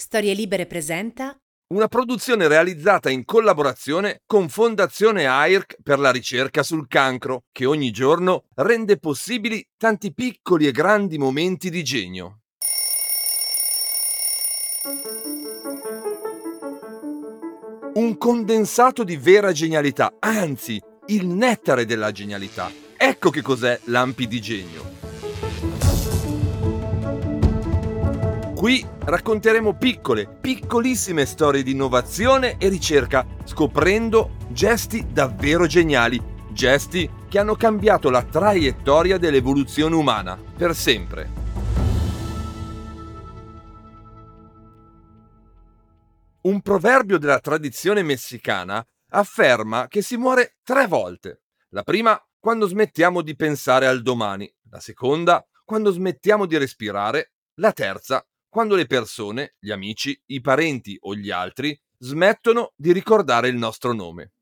Storie Libere presenta Una produzione realizzata in collaborazione con Fondazione AIRC per la ricerca sul cancro, che ogni giorno rende possibili tanti piccoli e grandi momenti di genio. Un condensato di vera genialità, anzi, il nettare della genialità. Ecco che cos'è l'Ampi di Genio. Qui racconteremo piccole, piccolissime storie di innovazione e ricerca, scoprendo gesti davvero geniali, gesti che hanno cambiato la traiettoria dell'evoluzione umana per sempre. Un proverbio della tradizione messicana afferma che si muore tre volte. La prima quando smettiamo di pensare al domani, la seconda quando smettiamo di respirare, la terza quando le persone, gli amici, i parenti o gli altri smettono di ricordare il nostro nome.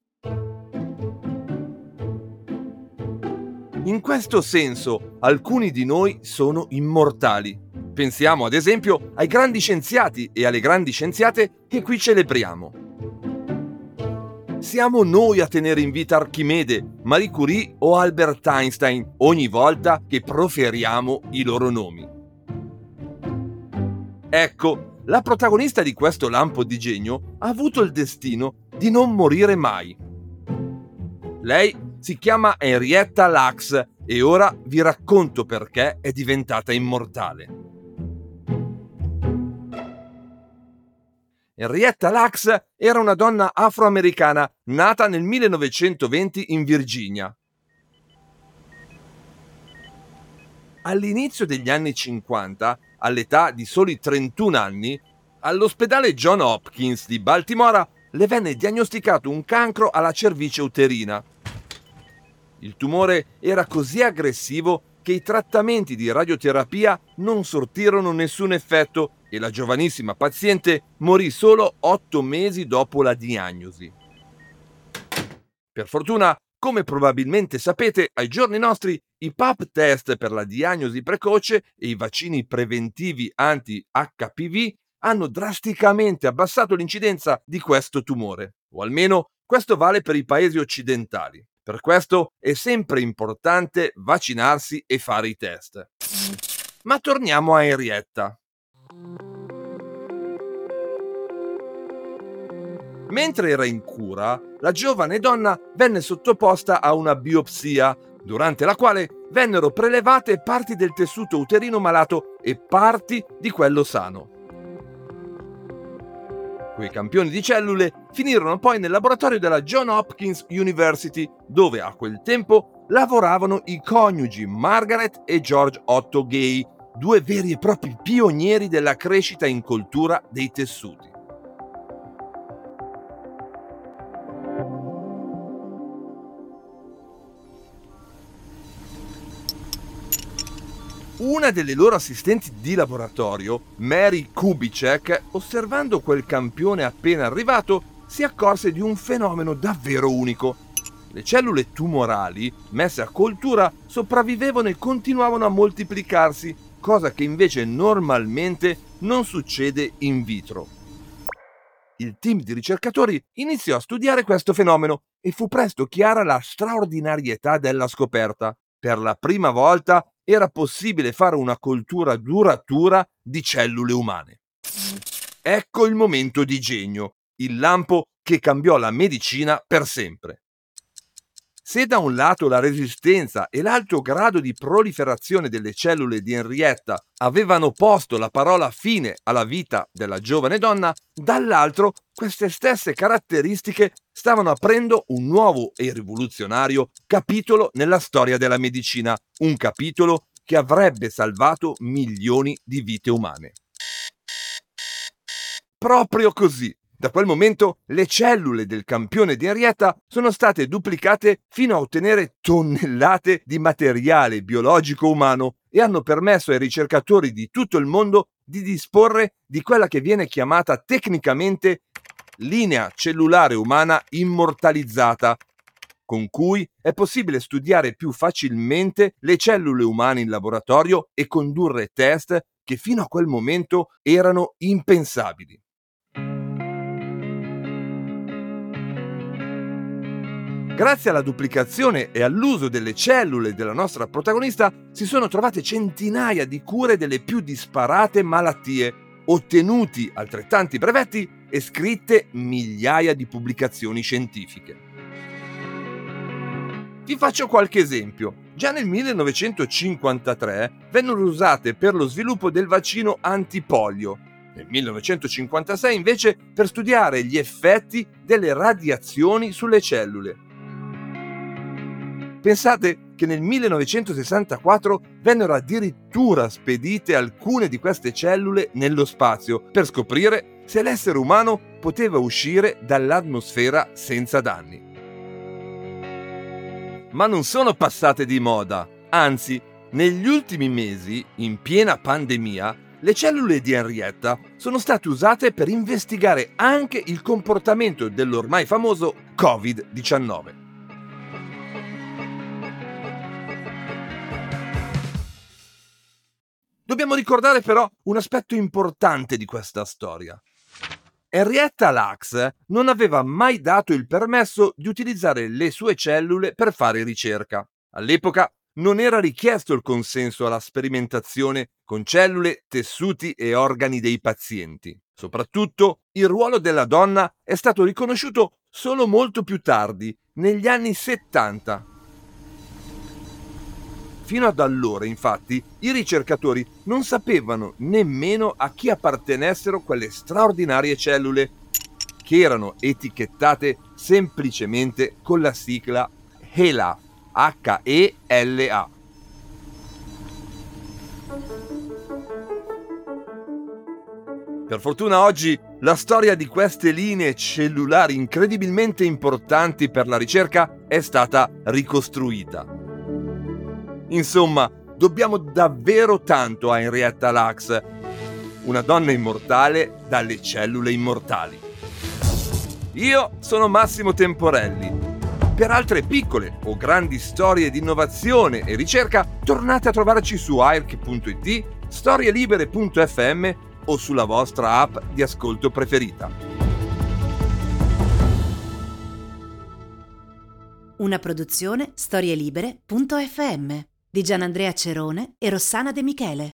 In questo senso, alcuni di noi sono immortali. Pensiamo ad esempio ai grandi scienziati e alle grandi scienziate che qui celebriamo. Siamo noi a tenere in vita Archimede, Marie Curie o Albert Einstein ogni volta che proferiamo i loro nomi. Ecco, la protagonista di questo lampo di genio ha avuto il destino di non morire mai. Lei si chiama Henrietta Lacks e ora vi racconto perché è diventata immortale. Henrietta Lacks era una donna afroamericana nata nel 1920 in Virginia. All'inizio degli anni 50 all'età di soli 31 anni, all'ospedale John Hopkins di Baltimora le venne diagnosticato un cancro alla cervice uterina. Il tumore era così aggressivo che i trattamenti di radioterapia non sortirono nessun effetto e la giovanissima paziente morì solo otto mesi dopo la diagnosi. Per fortuna come probabilmente sapete, ai giorni nostri i PAP test per la diagnosi precoce e i vaccini preventivi anti-HPV hanno drasticamente abbassato l'incidenza di questo tumore, o almeno questo vale per i paesi occidentali. Per questo è sempre importante vaccinarsi e fare i test. Ma torniamo a Henrietta. Mentre era in cura, la giovane donna venne sottoposta a una biopsia, durante la quale vennero prelevate parti del tessuto uterino malato e parti di quello sano. Quei campioni di cellule finirono poi nel laboratorio della John Hopkins University, dove a quel tempo lavoravano i coniugi Margaret e George Otto Gay, due veri e propri pionieri della crescita in cultura dei tessuti. Una delle loro assistenti di laboratorio, Mary Kubicek, osservando quel campione appena arrivato, si accorse di un fenomeno davvero unico. Le cellule tumorali, messe a coltura, sopravvivevano e continuavano a moltiplicarsi, cosa che invece normalmente non succede in vitro. Il team di ricercatori iniziò a studiare questo fenomeno e fu presto chiara la straordinarietà della scoperta. Per la prima volta era possibile fare una coltura duratura di cellule umane. Ecco il momento di genio, il lampo che cambiò la medicina per sempre. Se da un lato la resistenza e l'alto grado di proliferazione delle cellule di Henrietta avevano posto la parola fine alla vita della giovane donna, dall'altro queste stesse caratteristiche stavano aprendo un nuovo e rivoluzionario capitolo nella storia della medicina, un capitolo che avrebbe salvato milioni di vite umane. Proprio così, da quel momento le cellule del campione di Henrietta sono state duplicate fino a ottenere tonnellate di materiale biologico umano e hanno permesso ai ricercatori di tutto il mondo di disporre di quella che viene chiamata tecnicamente linea cellulare umana immortalizzata, con cui è possibile studiare più facilmente le cellule umane in laboratorio e condurre test che fino a quel momento erano impensabili. Grazie alla duplicazione e all'uso delle cellule della nostra protagonista si sono trovate centinaia di cure delle più disparate malattie, ottenuti altrettanti brevetti e scritte migliaia di pubblicazioni scientifiche. Vi faccio qualche esempio. Già nel 1953 vennero usate per lo sviluppo del vaccino antipolio. Nel 1956 invece per studiare gli effetti delle radiazioni sulle cellule. Pensate che nel 1964 vennero addirittura spedite alcune di queste cellule nello spazio per scoprire se l'essere umano poteva uscire dall'atmosfera senza danni. Ma non sono passate di moda, anzi, negli ultimi mesi, in piena pandemia, le cellule di Henrietta sono state usate per investigare anche il comportamento dell'ormai famoso Covid-19. Dobbiamo ricordare però un aspetto importante di questa storia. Henrietta Lacks non aveva mai dato il permesso di utilizzare le sue cellule per fare ricerca. All'epoca non era richiesto il consenso alla sperimentazione con cellule, tessuti e organi dei pazienti. Soprattutto, il ruolo della donna è stato riconosciuto solo molto più tardi, negli anni 70, Fino ad allora, infatti, i ricercatori non sapevano nemmeno a chi appartenessero quelle straordinarie cellule, che erano etichettate semplicemente con la sigla HeLa, H-E-L-A. Per fortuna oggi la storia di queste linee cellulari incredibilmente importanti per la ricerca è stata ricostruita. Insomma, dobbiamo davvero tanto a Henrietta Lacks, una donna immortale dalle cellule immortali. Io sono Massimo Temporelli. Per altre piccole o grandi storie di innovazione e ricerca, tornate a trovarci su airc.it, storielibere.fm o sulla vostra app di ascolto preferita. Una produzione storielibere.fm di Gianandrea Cerone e Rossana De Michele.